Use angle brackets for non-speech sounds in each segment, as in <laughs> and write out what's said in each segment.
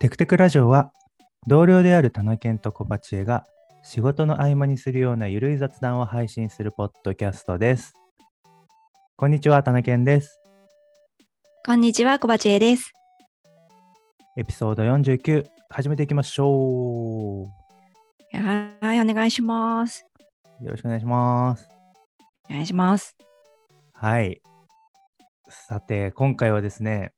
テクテクラジオは同僚である田中健と小鉢恵が仕事の合間にするようなゆるい雑談を配信するポッドキャストです。こんにちは、田中健です。こんにちは、小鉢恵です。エピソード49、始めていきましょはい、お願いします。う。よろしくお願いします。お願いします。はい。さて、今回はですね、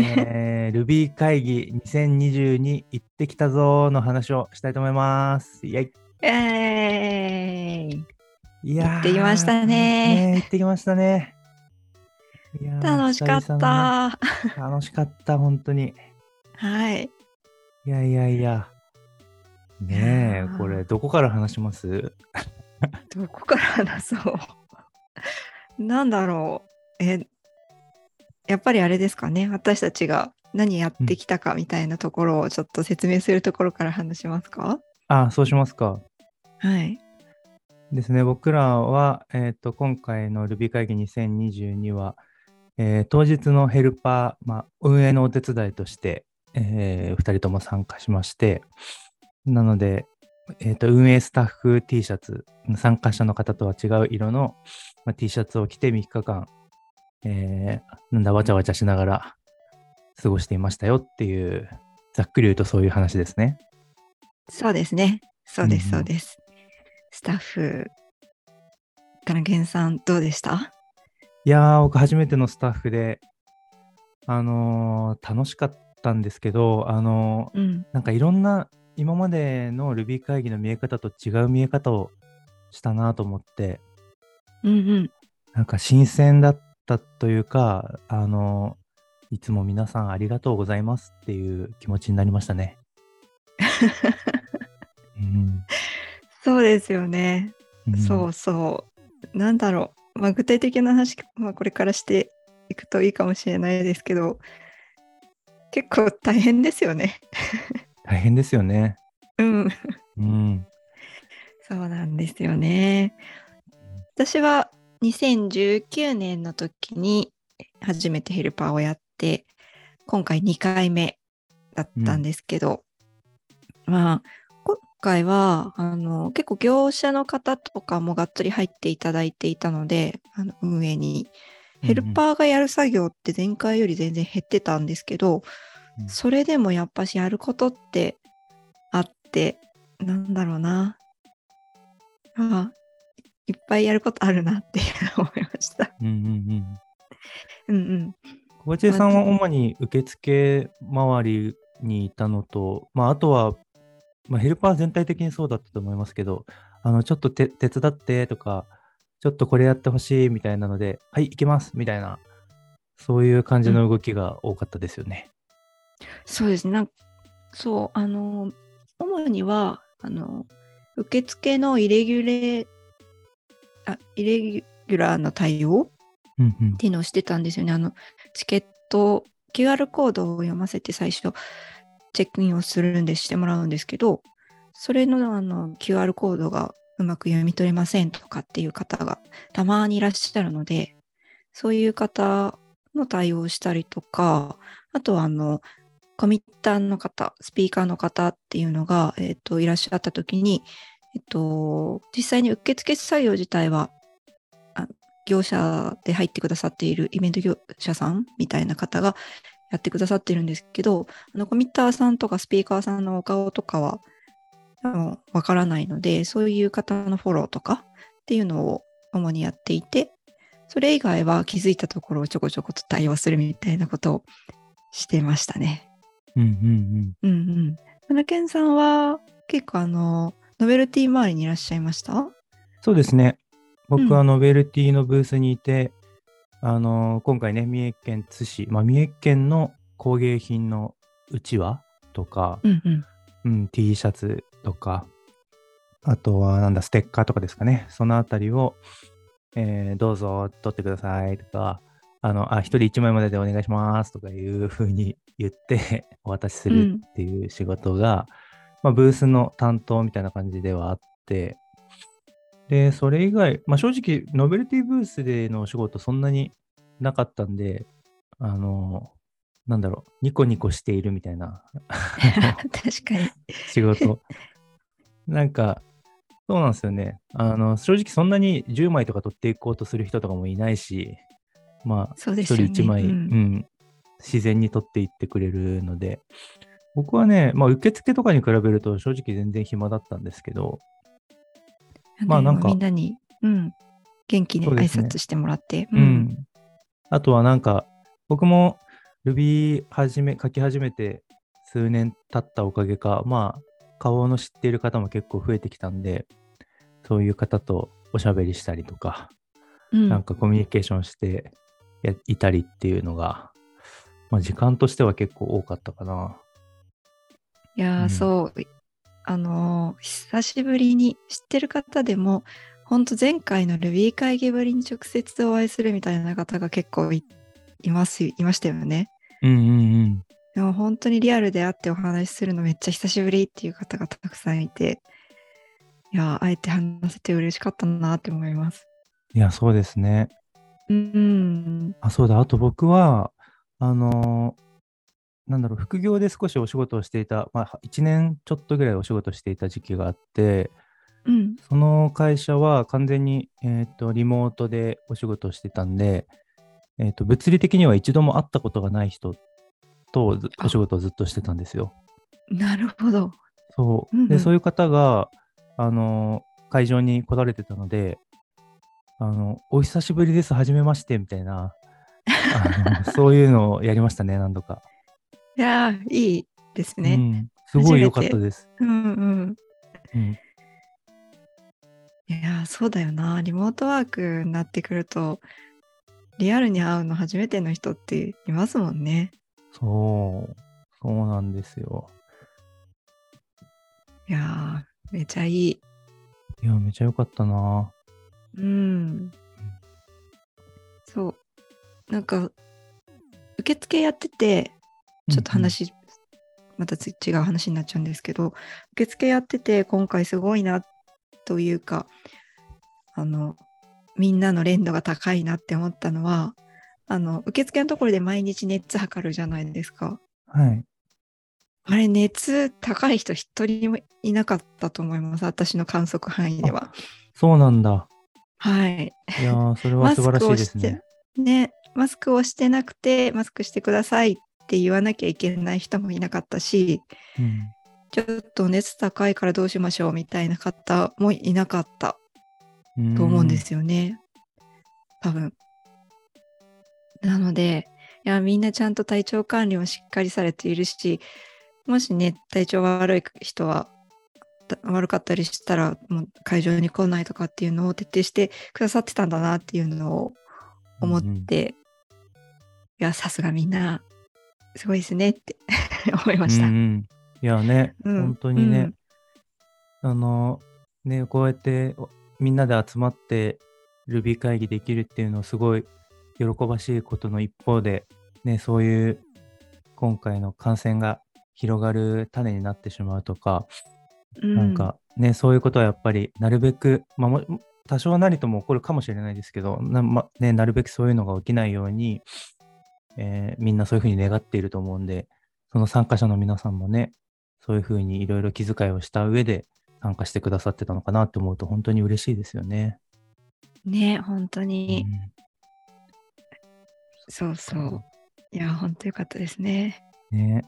えー、Ruby 会議2022行ってきたぞーの話をしたいと思います。イェイえーい。いやー行ってきましたねー行ってきましたね。楽しかった。楽しかった、本当に。はい。いやいやいや。ねえ、ーこれ、どこから話します？どこから話そう？<laughs> なんだろう。え、やっぱりあれですかね。私たちが何やってきたかみたいなところをちょっと説明するところから話しますか？あ、そうしますか。はい。ですね、僕らは、えっ、と、今回の Ruby 会議2022は、えー当日のヘルパー、まあ、運営のお手伝いとして、え2人とも参加しまして、なので、えーと、運営スタッフ T シャツ、参加者の方とは違う色の、まあ、T シャツを着て3日間、えーなんだ、わちゃわちゃしながら過ごしていましたよっていう、ざっくり言うとそういう話ですね。そうですね。そうです、うんうんそうです。スタッフ、田中さん、どうでした？いやー、僕初めてのスタッフで、あのー楽しかったんですけど、あのーうん。なんかいろんな今までの Ruby 会議の見え方と違う見え方をしたなと思って、うんうん。なんか新鮮だったというか、あのーいつも皆さんありがとうございますっていう気持ちになりましたね。<laughs> うんそうですよね。うんそうそう。なんだろう。まあ、具体的な話、まあ、これからしていくといいかもしれないですけど、結構大変ですよね。大変ですよね。<laughs> うん。うん。そうなんですよね。私は2019年の時に初めてヘルパーをやって、今回2回目だったんですけど、まあ、今回はあの結構業者の方とかもがっつり入っていただいていたので、あの運営に。ヘルパーがやる作業って前回より全然減ってたんですけど、うんそれでもやっぱしやることってあって、なんだろうな。ああ、いっぱいやることあるなって思いました。うんうんうん。うんうん。小鉢さんは主に受付周りにいたのと、まあ、あとは、まあ、ヘルパー全体的にそうだったと思いますけど、あのちょっとて手伝ってとか、ちょっとこれやってほしいみたいなので、はい、行きますみたいな、そういう感じの動きが多かったですよね。そうですね。なんそう、あの、主には、あの、受付のイレギュレあ、イレギュラーの対応？うんうんっていうのをしてたんですよね。あの、チケット、QR コードを読ませて最初、チェックインをするんでしてもらうんですけど、それのあの QR コードがうまく読み取れませんとかっていう方がたまにいらっしゃるので、そういう方の対応をしたりとか、あとはあの、コミッターの方、スピーカーの方っていうのが、えっといらっしゃった時に、えっと、実際に受付作業自体はあ業者で入ってくださっているイベント業者さんみたいな方がやってくださってるんですけど、あのコミッターさんとかスピーカーさんのお顔とかはあのわからないので、そういう方のフォローとかっていうのを主にやっていて、それ以外は気づいたところをちょこちょこと対応するみたいなことをしてましたね。うんうんうんうん。田中健さんは結構あの、ノベルティ周りにいらっしゃいました？そうですね。僕うんはノベルティのブースにいて、あの今回ね、三重県津市、まあ、三重県の工芸品のうちわとか、うんうん。うん、T シャツとか、あとはなんだ、ステッカーとかですかね。そのあたりを、えーどうぞ取ってくださいとか、あの、あ、一人一枚まででお願いしますとかいうふうに言ってお渡しするっていう仕事が、まあ、ブースの担当みたいな感じではあって、で、それ以外、まあ、正直、ノベルティブースでのお仕事そんなになかったんで、あの、なんだろう、ニコニコしているみたいな <laughs> 確かに。仕事。なんか、そうなんですよね。あの、正直そんなに10枚とか取っていこうとする人とかもいないし、まあ、ね。人1枚、ううんん、自然に取っていってくれるので、僕はね、まあ、受付とかに比べると正直全然暇だったんですけど、まあでなんかみんなに、うん、元気に挨拶してもらって。うん。あとはなんか、僕も Ruby 始め、書き始めて数年経ったおかげか、まあ、顔の知っている方も結構増えてきたんで、そういう方とおしゃべりしたりとか、うん。なんかコミュニケーションしてやいたりっていうのが、まあ、時間としては結構多かったかな。いやー、うんそう。あのー久しぶりに知ってる方でも、本当前回の Ruby 会議ぶりに直接お会いするみたいな方が結構いいます、いましたよね。うんうんうん。でも本当にリアルで会ってお話しするのめっちゃ久しぶりっていう方がたくさんいて、いやー、あえて話せて嬉しかったなって思います。いや、そうですね。うん。あ、そうだ。あと僕は、あのーなんだろう、副業で少しお仕事をしていた、まあ、1年ちょっとぐらいお仕事していた時期があって、うん。その会社は完全に、えっとリモートでお仕事をしてたんで、えっと物理的には一度も会ったことがない人とお仕事をずっとしてたんですよ。なるほど。そう。うんうんで、そういう方が、あのー会場に来られてたので、あの、お久しぶりです、はじめまして、みたいな、あの <laughs> そういうのをやりましたね、何度か。いやー、いいですね。うん、すごい良かったです。うんうん。うん、いやー、そうだよな。リモートワークになってくると、リアルに会うの初めての人っていますもんね。そう、そうなんですよ。いやー、めちゃいい。いや、めちゃ良かったな。うん。そう。なんか、受付やってて、ちょっと話、またつ違う話になっちゃうんですけど、受付やってて、今回すごいなというか、あの、みんなの連度が高いなって思ったのは、あの、受付のところで毎日熱測るじゃないですか。うんうんはい。あれ、熱高い人一人もいなかったと思います。私の観測範囲では。そうなんだ。はい。いやー、それは素晴らしいですね。ね、マスクをしてなくて、マスクしてくださいって言わなきゃいけない人もいなかったし、うん、ちょっと熱高いからどうしましょうみたいな方もいなかったと思うんで。すよね。多分。なので、いや、みんなちゃんと体調管理もしっかりされているし、もしね、体調悪い人は、た悪かったりしたら、もう会場に来ないとかっていうのを徹底してくださってたんだなっていうのを思って、いや、さすがみんな、すごいですねって <laughs> 思いました。うんうん。いやね、うん。本当にね、あの、ね、こうやっておみんなで集まって Ruby 会議できるっていうのはすごい喜ばしいことの一方で、ね、そういう今回の感染が広がる種になってしまうとか、うん。なんかね、そういうことはやっぱりなるべく、まあ、も多少なりとも起こるかもしれないですけど、な,、まね、なるべくそういうのが起きないように、えーみんなそういうふうに願っていると思うんで、その参加者の皆さんもね、そういうふうにいろいろ気遣いをした上で参加してくださってたのかなって思うと本当に嬉しいですよね。ね、本当に、うんそうそう。いや、本当よかったですね。ね。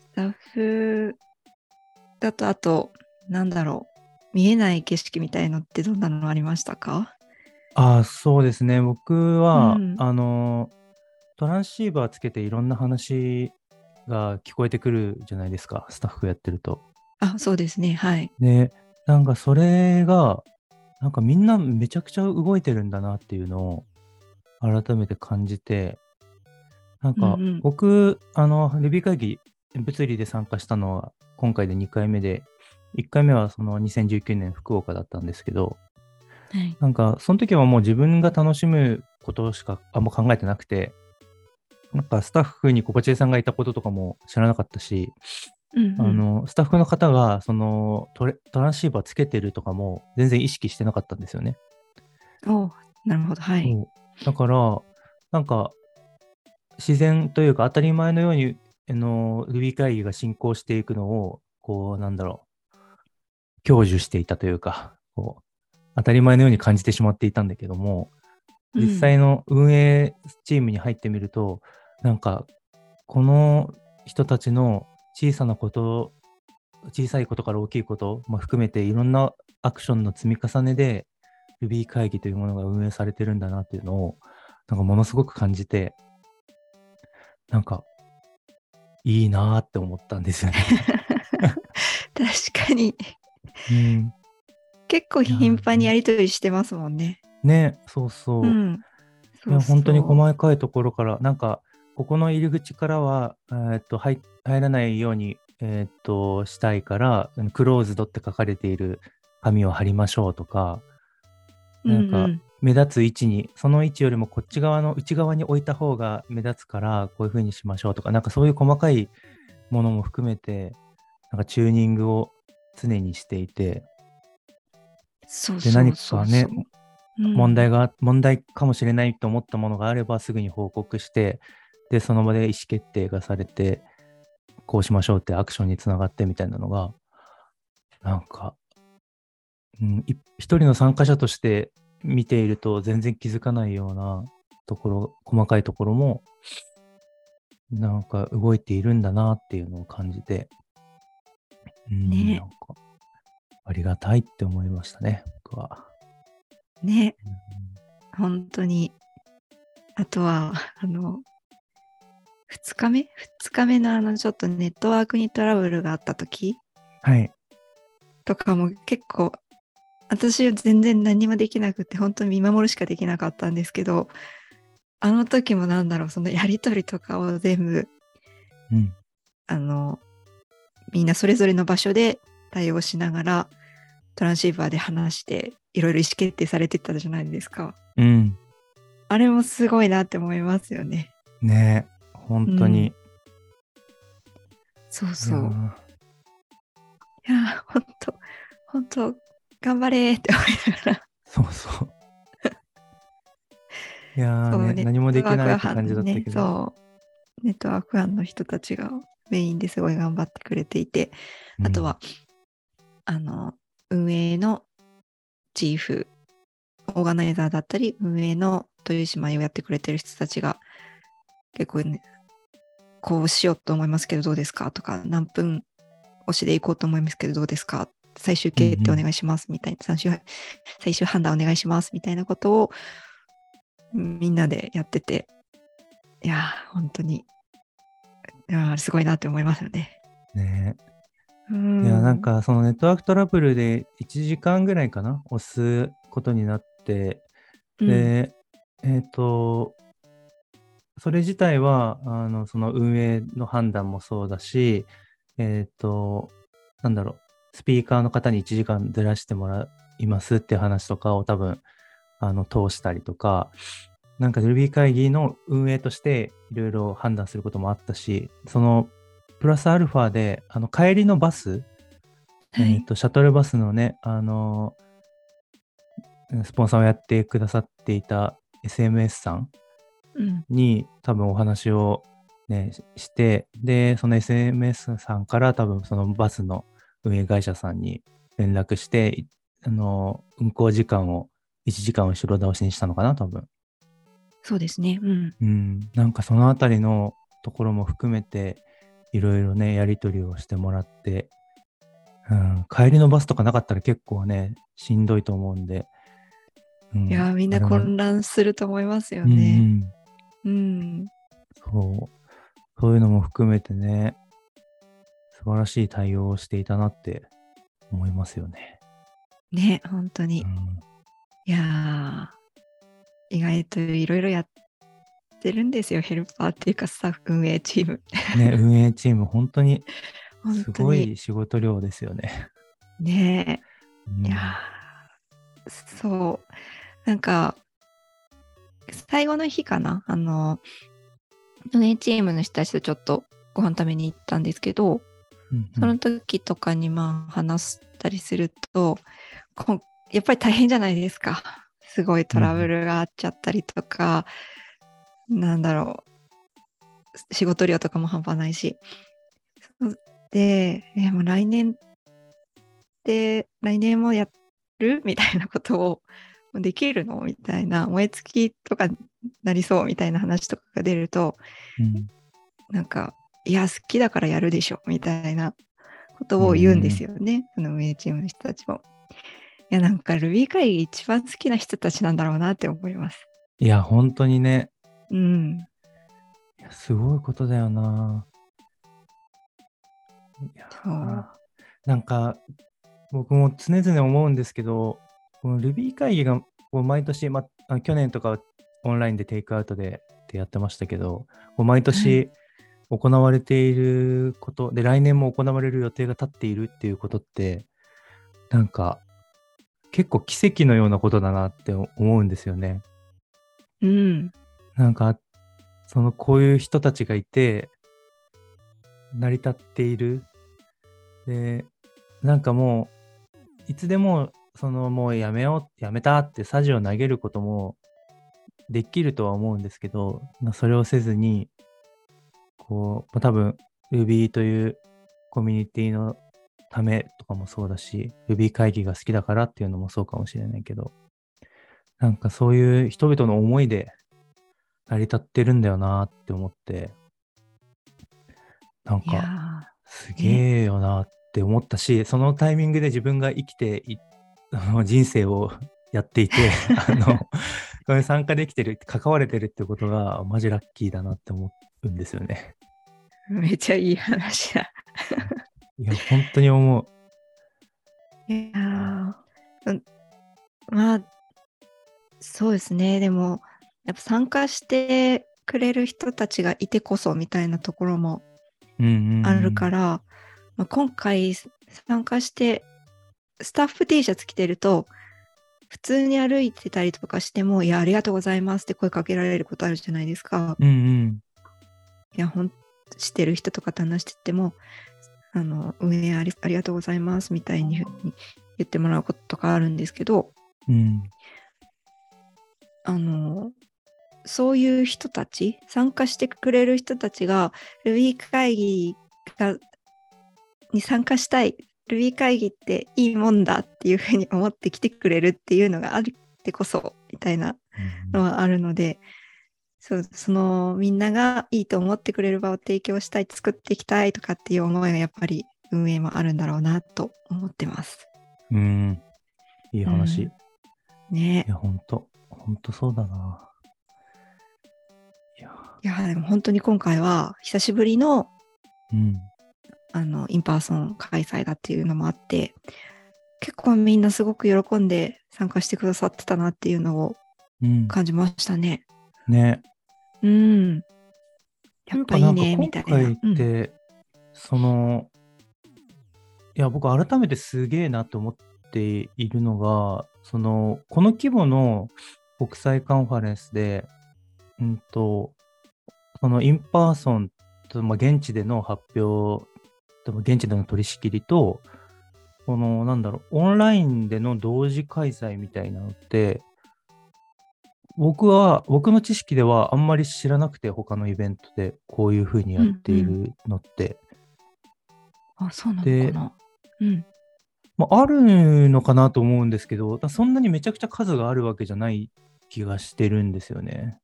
スタッフだと、あと、なんだろう。見えない景色みたいのってどんなのありましたか？ああ、そうですね。僕は、うんあの、トランシーバーつけていろんな話が聞こえてくるじゃないですか、スタッフやってると。あ、そうですね。はい。で、なんかそれが、なんかみんなめちゃくちゃ動いてるんだなっていうのを改めて感じて、なんかうんうん僕、あの、レビュー会議、物理で参加したのは今回で2回目で、1回目はその2019年福岡だったんですけど、はい。なんかその時はもう自分が楽しむことしかあんま考えてなくて、なんかスタッフに心地いさんがいたこととかも知らなかったし、うんうんあの、スタッフの方が、そのトレ、トランシーバーつけてるとかも全然意識してなかったんですよね。おなるほど。はい。だから、なんか、自然というか当たり前のように、あの、Ruby 会議が進行していくのを、こう、なんだろう、享受していたというか、こう、当たり前のように感じてしまっていたんだけども、実際の運営チームに入ってみると、うん、なんか、この人たちの小さなこと、小さいことから大きいことも含めていろんなアクションの積み重ねで Ruby 会議というものが運営されてるんだなっていうのを、なんかものすごく感じて、なんか、いいなって思ったんですよね。<laughs> 確かに、うん。結構頻繁にやりとりしてますもんね。ね、そうそう。うん、そうそう。本当に細かいところから、なんか、ここの入り口からは、えー、っと入入らないように、えー、っとしたいから、クローズドって書かれている紙を貼りましょうとか、なんか、目立つ位置に、その位置よりもこっち側の内側に置いた方が目立つから、こういう風にしましょうとか、なんかそういう細かいものも含めて、なんかチューニングを常にしていて、そうそうそう。で何かね、問題が、問題かもしれないと思ったものがあればすぐに報告して、で、その場で意思決定がされて、こうしましょうってアクションにつながってみたいなのが、なんか、うん、一人の参加者として見ていると全然気づかないようなところ、細かいところも、なんか動いているんだなっていうのを感じて、うん、ね、なんかありがたいって思いましたね、僕は。ね、うん、本当に。あとは、<laughs> あの、2日目 ?2 日目のあのちょっとネットワークにトラブルがあった時？はい。とかも結構私は全然何もできなくて本当に見守るしかできなかったんですけどあの時もなんだろうそのやり取りとかを全部、うん、あのみんなそれぞれの場所で対応しながらトランシーバーで話していろいろ意思決定されてたじゃないですか。うん。あれもすごいなって思いますよね。ね本当に、うん、そうそう。いや、本当本当頑張れって思いながら。そうそう。<laughs> いやー、ね、何もできないって感じだったけど、ね、そう。ネットワーク班の人たちがメインですごい頑張ってくれていて、あとは、うん、あの、運営のチーフ、オーガナイザーだったり、運営の豊島をやってくれてる人たちが、結構ね、こうしようと思いますけどどうですかとか、何分押しでいこうと思いますけどどうですか？最終決定お願いしますみたいな、最終最終判断お願いしますみたいなことをみんなでやってて、いや本当に、いやすごいなって思いますよね。ねいや、なんかそのネットワークトラブルで1時間ぐらいかな、押すことになって、で、うん、えっ、ー、と、それ自体は、あの、その運営の判断もそうだし、えっ、ー、と、なんだろう、スピーカーの方に1時間ずらしてもらいますっていう話とかを多分、あの、通したりとか、なんか Ruby 会議の運営としていろいろ判断することもあったし、その、プラスアルファで、あの、帰りのバス、はい、えっ、と、シャトルバスのね、あの、スポンサーをやってくださっていた SMS さんに多分お話をね、して、で、その SMS さんから多分そのバスの運営会社さんに連絡して、あの、運行時間を1時間後ろ倒しにしたのかな、多分。そうですね。うん。うん。なんかそのあたりのところも含めて、いろいろね、やり取りをしてもらって、うん、帰りのバスとかなかったら結構ね、しんどいと思うんで。うん、いや、みんな混乱すると思いますよね。うん、うん。そう。そういうのも含めてね、素晴らしい対応をしていたなって思いますよね。ね、本当に。うん、いやー、意外といろいろやってるんですよ、ヘルパーっていうかスタッフ運営チーム。ね、運営チーム、本当にすごい仕事量ですよね。ねえ、うん、いやそう。なんか、最後の日かな、あの、運営チームの人たちとちょっとご飯食べに行ったんですけど、うんうん、その時とかにまあ話したりするとやっぱり大変じゃないですか。すごいトラブルがあっちゃったりとか、うん、なんだろ仕事量とかも半端ないし。で、えもう来年って、来年もやるみたいなことをできるのみたいな、燃え尽きとかなりそうみたいな話とかが出ると、うん。なんか、いや、好きだからやるでしょみたいなことを言うんですよね、その運営チームの人たちも。いや、なんか Ruby 会議一番好きな人たちなんだろうなって思います。いや、本当にね、うん。いやすごいことだよな。いやなんか、僕も常々思うんですけど、この Ruby 会議がこう毎年、まあ、去年とかはオンラインでテイクアウトでってやってましたけど、毎年行われていること、で、来年も行われる予定が立っているっていうことって、なんか、結構奇跡のようなことだなって思うんですよね。うん。なんか、そのこういう人たちがいて、成り立っている。で、なんかもう、いつでも、そのもうやめよう、やめたってサジを投げることもできるとは思うんですけど、それをせずに、こう、まあ多分 Ruby というコミュニティのためとかもそうだし、Ruby 会議が好きだからっていうのもそうかもしれないけど、なんかそういう人々の思いで成り立ってるんだよなって思って、なんかすげえよなって思ったし、そのタイミングで自分が生きていあの人生をやっていて、<laughs> あの、これ参加できてる、関われてるってことがマジラッキーだなって思うんですよね。ーめっちゃいい話だ。いや、本当に思う。いやーうんまあ、そうですね。でも、やっぱ参加してくれる人たちがいてこそみたいなところもあるから、まあ、今回参加して、スタッフ T シャツ着てると、普通に歩いてたりとかしても、いや、ありがとうございますって声かけられることあるじゃないですか。うんうん。いや、ほん、してる人とかと話してても、あの、運営ありありがとうございますみたいに言ってもらうこととかあるんですけど、うん。あの、そういう人たち、参加してくれる人たちが、Ruby 会議がに参加したい、Ruby 会議っていいもんだっていうふうに思って来てくれるっていうのがあるってこそ、みたいなのはあるので、そうそのみんながいいと思ってくれる場を提供したい、作っていきたいとかっていう思いがやっぱり運営もあるんだろうなと思ってます。うん。いい話。うんねいや、ほんと、ほんとそうだな。いや、でも本当に今回は久しぶりのうん。あの、 in-person 開催だっていうのもあって、結構みんなすごく喜んで参加してくださってたなっていうのをうん。感じましたね。ね。うん。やっぱいいね、とみたいな。今回って、その、いや、僕改めてすげえなと思っているのが、その、この規模の国際カンファレンスで、うんと、その in person と、まあ、現地での発表、とまあ現地での取り仕切りと、この、なんだろう、オンラインでの同時開催みたいなのって、僕は、僕の知識ではあんまり知らなくて、他のイベントでこういう風にやっているのって、あ、そうなでのかな。うん。まあ、あるのかなと思うんですけど、そんなにめちゃくちゃ数があるわけじゃない気がしてるんですよね。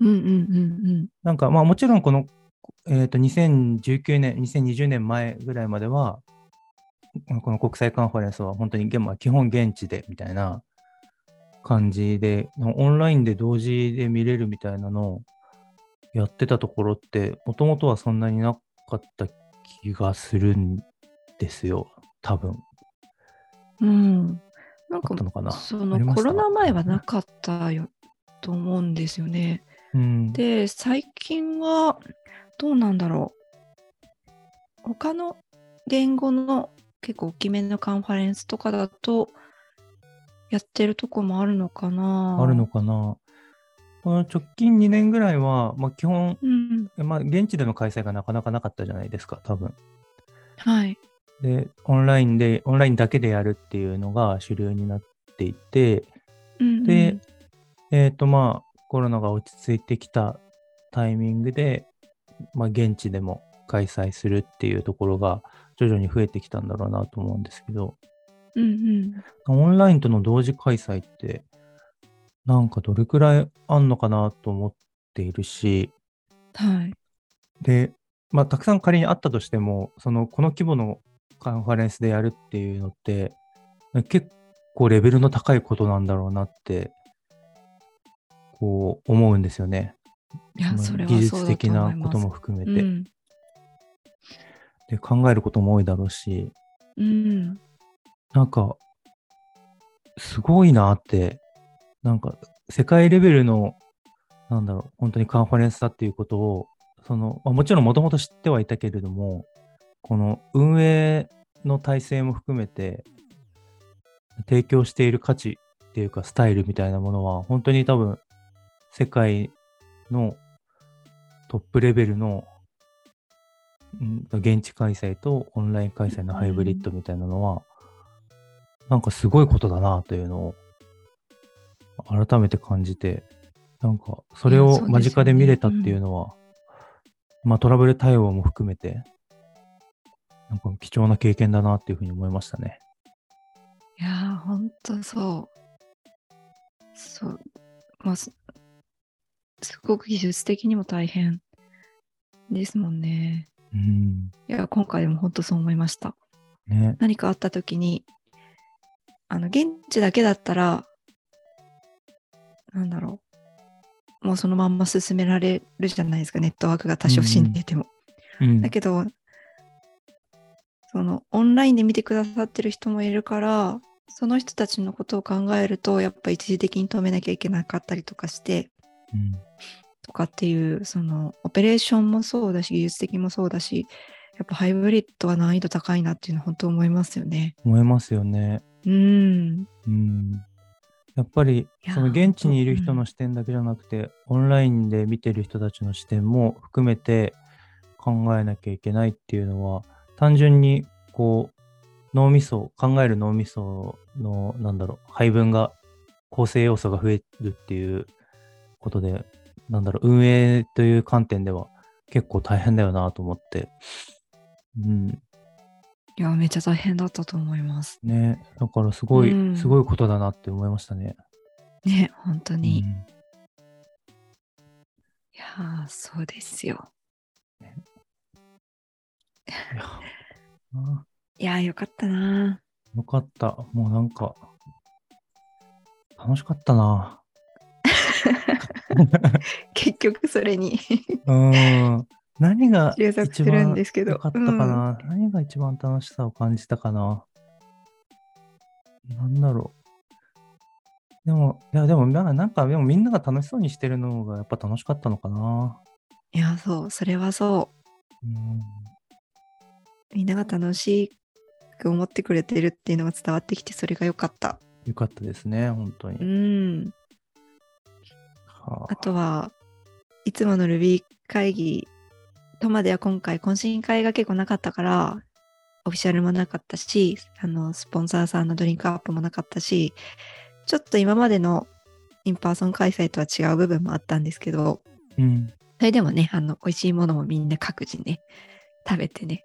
うんうんうんなんか、まあもちろんこの、えっ、と、2019年、2020年前ぐらいまでは、この国際カンファレンスは本当に基本現地でみたいな感じで、オンラインで同時で見れるみたいなのをやってたところって、もともとはそんなになかった気がするんですよ、多分。うん。うん。なんかそのコロナ前はなかったよと思うんですよね。うん。で、最近はどうなんだろう。他の言語の結構大きめのカンファレンスとかだとやってるとこもあるのかな。あるのかなこの直近2年ぐらいは、まあ、基本、うん。まあ、現地での開催がなかなかなかったじゃないですか、多分。はい。で、オンラインで、オンラインだけでやるっていうのが主流になっていて、うんうんで、えっ、と、まあ、コロナが落ち着いてきたタイミングで、まあ、現地でも開催するっていうところが徐々に増えてきたんだろうなと思うんですけど、うんうん。オンラインとの同時開催って、なんかどれくらいあんのかなと思っているし、はい。で、まあ、たくさん仮にあったとしても、その、この規模のカンファレンスでやるっていうのって、結構レベルの高いことなんだろうなって、こう、思うんですよね。いや、のそれは技術的なこと。も含めて、うん。で、考えることも多いだろうし、うん。なんか、すごいなって、なんか、世界レベルの、なんだろう、本当にカンファレンスだっていうことを、その、まあ、もちろんもともと知ってはいたけれども、この運営の体制も含めて、提供している価値っていうか、スタイルみたいなものは、本当に多分、世界のトップレベルの、うん現地開催とオンライン開催のハイブリッドみたいなのは、なんかすごいことだなというのを改めて感じて、なんかそれを間近で見れたっていうのは、まあトラブル対応も含めて、なんか貴重な経験だなっていうふうに思いましたね。いやー、ほんとそう。そう。まあ、すすごく技術的にも大変ですもんね。うん。いや、今回でも本当そう思いました。ね。何かあった時に、あの、現地だけだったら、なんだろう。もうそのまんま進められるじゃないですか、ネットワークが多少死んでても。うんだ。けど、そのオンラインで見てくださってる人もいるから、その人たちのことを考えると、やっぱ一時的に止めなきゃいけなかったりとかして、うんとかっていう、そのオペレーションもそうだし、技術的もそうだし、やっぱハイブリッドは難易度高いなっていうのは本当思いますよね。思いますよね。うん。うん。やっぱりその現地にいる人の視点だけじゃなくて、オンラインで見てる人たちの視点も含めて考えなきゃいけないっていうのは、単純にこう脳みそ、考える脳みその、なんだろう、配分が、構成要素が増えるっていうことで、なんだろう、運営という観点では結構大変だよなと思って。うん。いや、めっちゃ大変だったと思います。ね。だからすごい、うんすごいことだなって思いましたね。ね、本当に。いうんやー、そうですよ。いやあいやー、よかったなよかった。もうなんか、楽しかったな。<laughs> 結局それにうーん。何が収束するん一番ですけど良かったかな、何が一番楽しさを感じたかな？なんだろう。でも、いや、でも、まあなんか、でもみんなが楽しそうにしてるのがやっぱ楽しかったのかな。いや、そう、それはそう。うん。みんなが楽しく思ってくれてるっていうのが伝わってきて、それが良かった。よかったですね、本当に。うん。はあとはいつもの Ruby 会議とまでは今回懇親会が結構なかったからオフィシャルもなかったしあのスポンサーさんのドリンクアップもなかったしちょっと今までの in person 開催とは違う部分もあったんですけどうん。それでもねあの美味しいものもみんな各自ね食べてね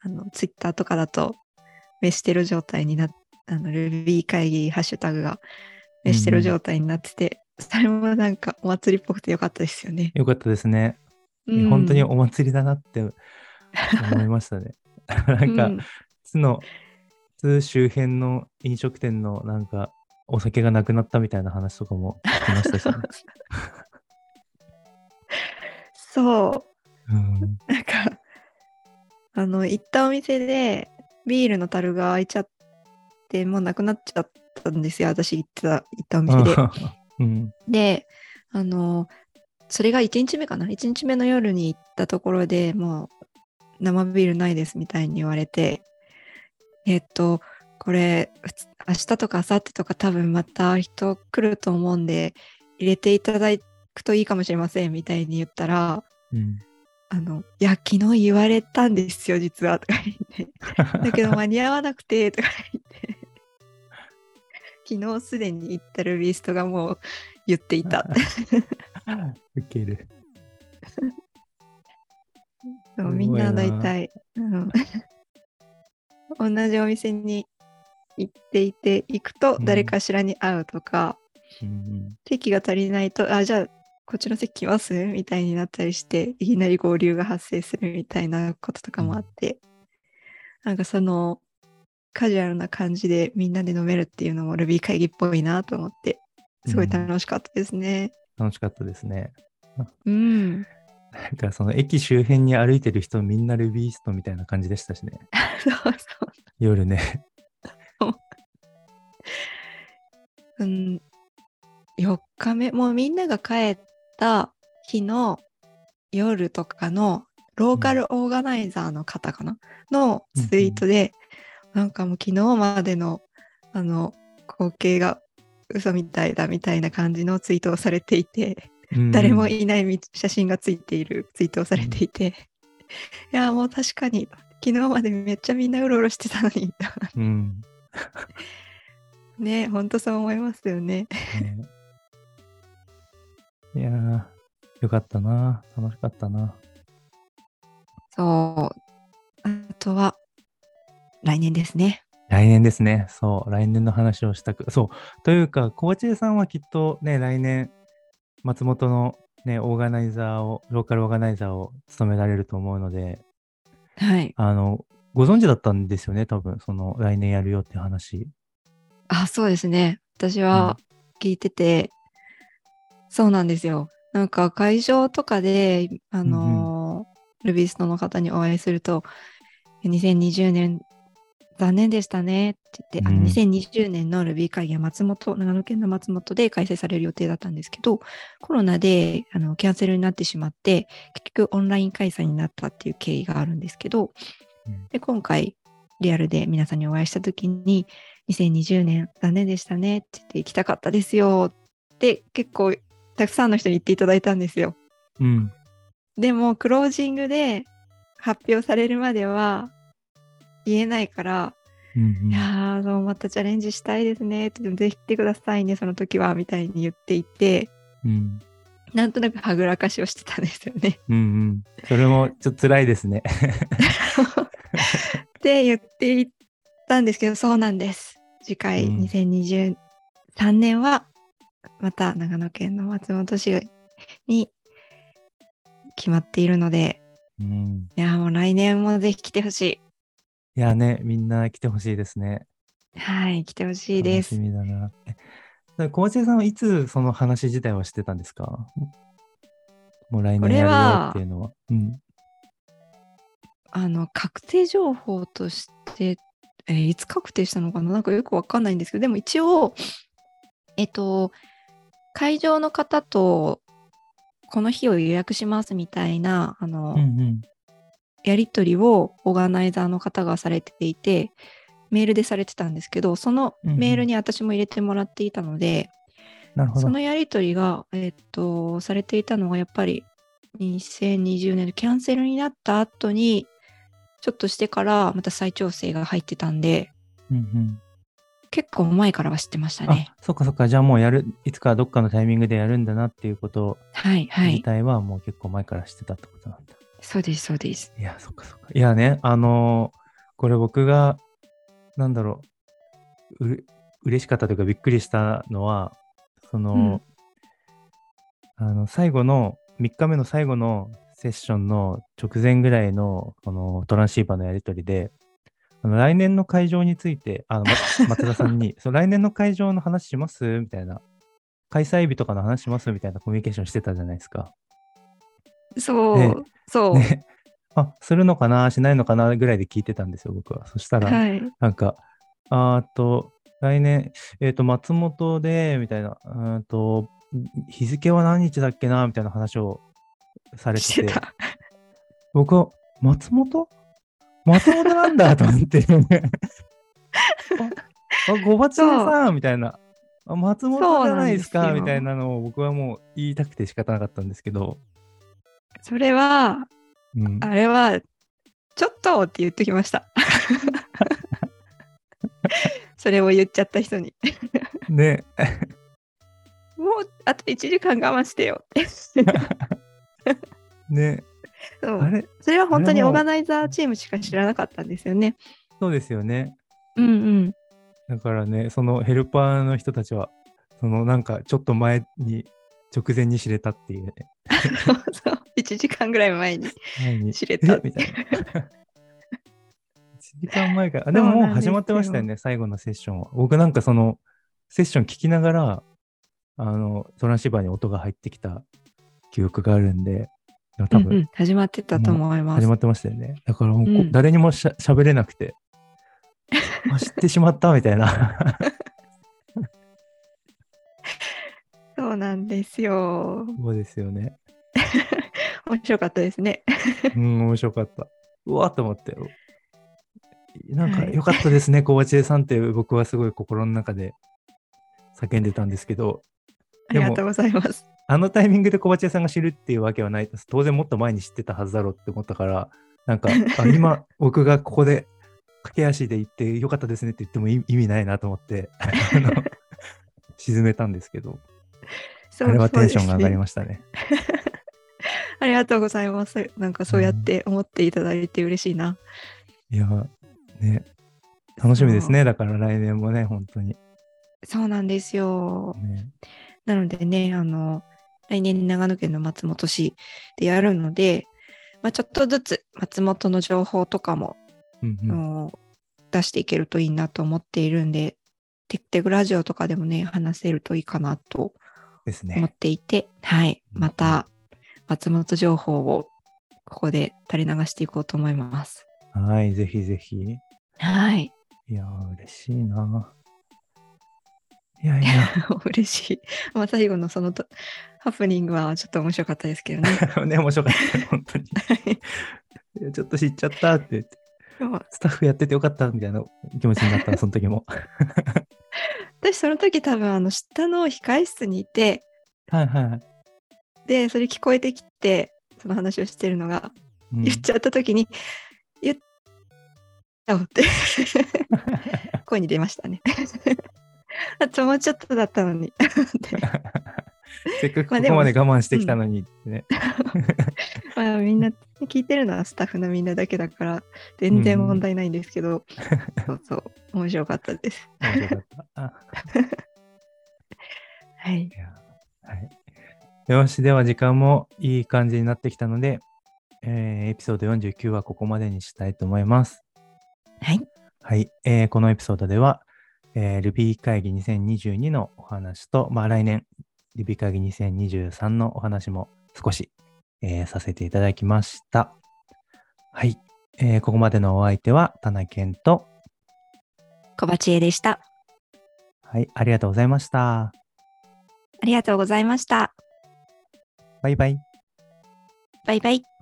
あのツイッターとかだと飯テロ状態になっあの Ruby 会議ハッシュタグが飯テロ状態になってて、それもなんかお祭りっぽくてよかったですよね。よかったですね。うん本当にお祭りだなって思いましたね。<laughs> なんか、うん津の、津周辺の飲食店のなんか、お酒がなくなったみたいな話とかも聞きましたし、ね <laughs> そう、うん。なんか、あの、行ったお店でビールの樽が開いちゃって、もうなくなっちゃったんですよ、私行ってた、行ったお店で。うん。で、あの、それが1日目かな ?1 日目の夜に行ったところでもう生ビールないですみたいに言われて、えっと、これ、明日とか明後日とか多分また人来ると思うんで、入れていただくといいかもしれませんみたいに言ったら、うん。あの、いや、昨日言われたんですよ、実は、とか言って。<laughs> だけど間に合わなくて、とか言って。昨日すでに行ったルビーストがもう言っていた。<laughs> ウケる。<laughs> そうみんな大体、うん、<laughs> 同じお店に行っていて行くとうん。誰かしらに会うとか、うん。席が足りないとあじゃあこっちの席来ます？みたいになったりしていきなり合流が発生するみたいなこととかもあって、なんかそのカジュアルな感じでみんなで飲めるっていうのも Ruby 会議っぽいなと思ってすごい楽しかったですね。楽しかったですね。うん、なんかその駅周辺に歩いてる人みんなルビーストみたいな感じでしたしね。<laughs> そうそう夜ね。うん、4日目もうみんなが帰った日の夜とかのローカルオーガナイザーの方かな、のツイートで、なんかもう昨日までのあの光景が嘘みたいだみたいな感じのツイートをされていて、うん誰もいないみ写真がついているツイートをされていて、いやもう確かに昨日までめっちゃみんなうろうろしてたのにうん。<laughs> ね本当そう思いますよね。ねいやー、よかったな。楽しかったな。そう。あとは、来年ですね。来年ですね。そう、来年の話をしたく。そう。というか、コーチェさんはきっとね、来年、松本のね、オーガナイザーを、ローカルオーガナイザーを務められると思うので、はい。あの、ご存知だったんですよね、多分、その、来年やるよって話。あ、そうですね。私は聞いてて、そうなんですよ。なんか会場とかで、あのールビーストの方にお会いすると、2020年、残念でしたねって言って、あうん2020年のルビー会議は松本、長野県の松本で開催される予定だったんですけど、コロナであのキャンセルになってしまって、結局オンライン開催になったっていう経緯があるんですけど、うんで今回、リアルで皆さんにお会いしたときに、2020年残念でしたねって言って行きたかったですよって結構たくさんの人に言っていただいたんですよ。うん。でもクロージングで発表されるまでは言えないから、うんうんいやーそうまたチャレンジしたいですねってぜひ来てくださいねその時はみたいに言っていてうん。なんとなくはぐらかしをしてたんですよね。うんうん。それもちょっと辛いですね。<laughs> って言っていったんですけどそうなんです次回うん2023年はまた長野県の松本市に決まっているのでうん。いやもう来年もぜひ来てほしいやね、みんな来てほしいですね。いはい来てほしいです楽しみだな。えだコーチェさんはいつその話自体はしてたんですか？もう来こ年やるよっていうのは。うん。あの確定情報として、えーいつ確定したのかな？なんかよくわかんないんですけどでも一応えっと会場の方とこの日を予約しますみたいなあの、うんうん。やり取りをオーガナイザーの方がされていてメールでされてたんですけどそのうんうんメールに私も入れてもらっていたので、なるほど。そのやり取りが、えっとされていたのがやっぱり2020年のキャンセルになった後にちょっとしてからまた再調整が入ってたんでうんうん。結構前からは知ってましたね。あ、そっかそっか。じゃあもうやる、いつかどっかのタイミングでやるんだなっていうことはいはい。自体はもう結構前から知ってたってことなんだ。そうですそうです。いや、そっかそっか。いやね、あのーこれ僕が、なんだろう、うれ嬉しかったというかびっくりしたのは、その、あの、最後の、3日目の最後のセッションの直前ぐらいの、このトランシーバーのやり取りで、あの来年の会場について、あの、ま <laughs> 松田さんに、そう来年の会場の話します？みたいな、開催日とかの話します？みたいなコミュニケーションしてたじゃないですか。そう、ねそう。ね。あ、するのかなしないのかなぐらいで聞いてたんですよ、僕は。そしたら、はい。なんか、あーっと、来年、えっ、と、松本で、みたいな、うーんと、日付は何日だっけなみたいな話をされてて、してた。僕は、松本？松本なんだ <laughs> と思って。<laughs> あ、あごばちさんみたいな。あ松本じゃないですかみたいなのを僕はもう言いたくて仕方なかったんですけど、それは、うん、あれは、ちょっとって言っときました。<laughs> それを言っちゃった人に。ね、もうあと1時間我慢してよって。<laughs> ね、そうあれ？それは本当にオーガナイザーチームしか知らなかったんですよね。そうですよね。うんうん。だからね、そのヘルパーの人たちは、そのなんかちょっと前に、直前に知れたっていうね。そうそう。1時間ぐらい前に前に知れたえ？みたいな。<laughs> 1時間前から。あでももう始まってましたよね、最後のセッションは。僕なんかその、セッション聞きながら、あの、トランシーバーに音が入ってきた記憶があるんで、多分、うんうん、始まってたと思います。始まってましたよね。だからもうこ、うん誰にもしゃ喋れなくて、あ、知ってしまったみたいな。<laughs> そうなんですよ。そうですよね。<laughs> 面白かったですね。うん、面白かった。うわーっと思って。なんか、はいよかったですね、小鉢江さんって僕はすごい心の中で叫んでたんですけど、ありがとうございます。あのタイミングで小鉢江さんが知るっていうわけはないです。当然もっと前に知ってたはずだろうって思ったから、なんか、あ <laughs> 今、僕がここで駆け足で行ってよかったですねって言っても意意味ないなと思って、あの <laughs> 沈めたんですけど、あれはテンションが上がりす。ましたね。ありがとうございます。なんかそうやって思っていただいて嬉しいな。いや、ね、楽しみですね。だから来年もね、本当に。そうなんですよ。ね、なのでね、あの、来年長野県の松本市でやるので、まあ、ちょっとずつ松本の情報とかも、うんうん出していけるといいなと思っているんで、テクテクラジオとかでもね、話せるといいかなと思っね。ていて、はい、うんまた松本情報をここで垂れ流していこうと思います。はい、ぜひぜひ。はい。いやー、嬉しいな。いやいや、<laughs> 嬉しい。まあ、最後のそのとハプニングはちょっと面白かったですけどね。<laughs> ね、面白かったよ、本当に。いやちょっと知っちゃったって言って、スタッフやっててよかったみたいな気持ちになった、その時も。<laughs> 私その時多分あの下の控え室にいて、はいはい。で、それ聞こえてきて、その話をしてるのが、うん言っちゃった時に、言っちゃおうって、<laughs> 声に出ましたね。あともうちょっとだったのに。<laughs> せっかくここまで我慢してきたのにってね。<laughs> まあみんな、聞いてるのはスタッフのみんなだけだから、全然問題ないんですけど、そうそう、面白かったです。面白かった。あはいはい。よし、では時間もいい感じになってきたので、えーエピソード49はここまでにしたいと思います。はい。はい、えーこのエピソードでは、えー Ruby 会議2022のお話と、まあ、来年 Ruby 会議2023のお話も少し、えーさせていただきました。はい、えーここまでのお相手は田中健と、小鉢江でした。はい、ありがとうございました。ありがとうございました。バイバイ。バイバイ。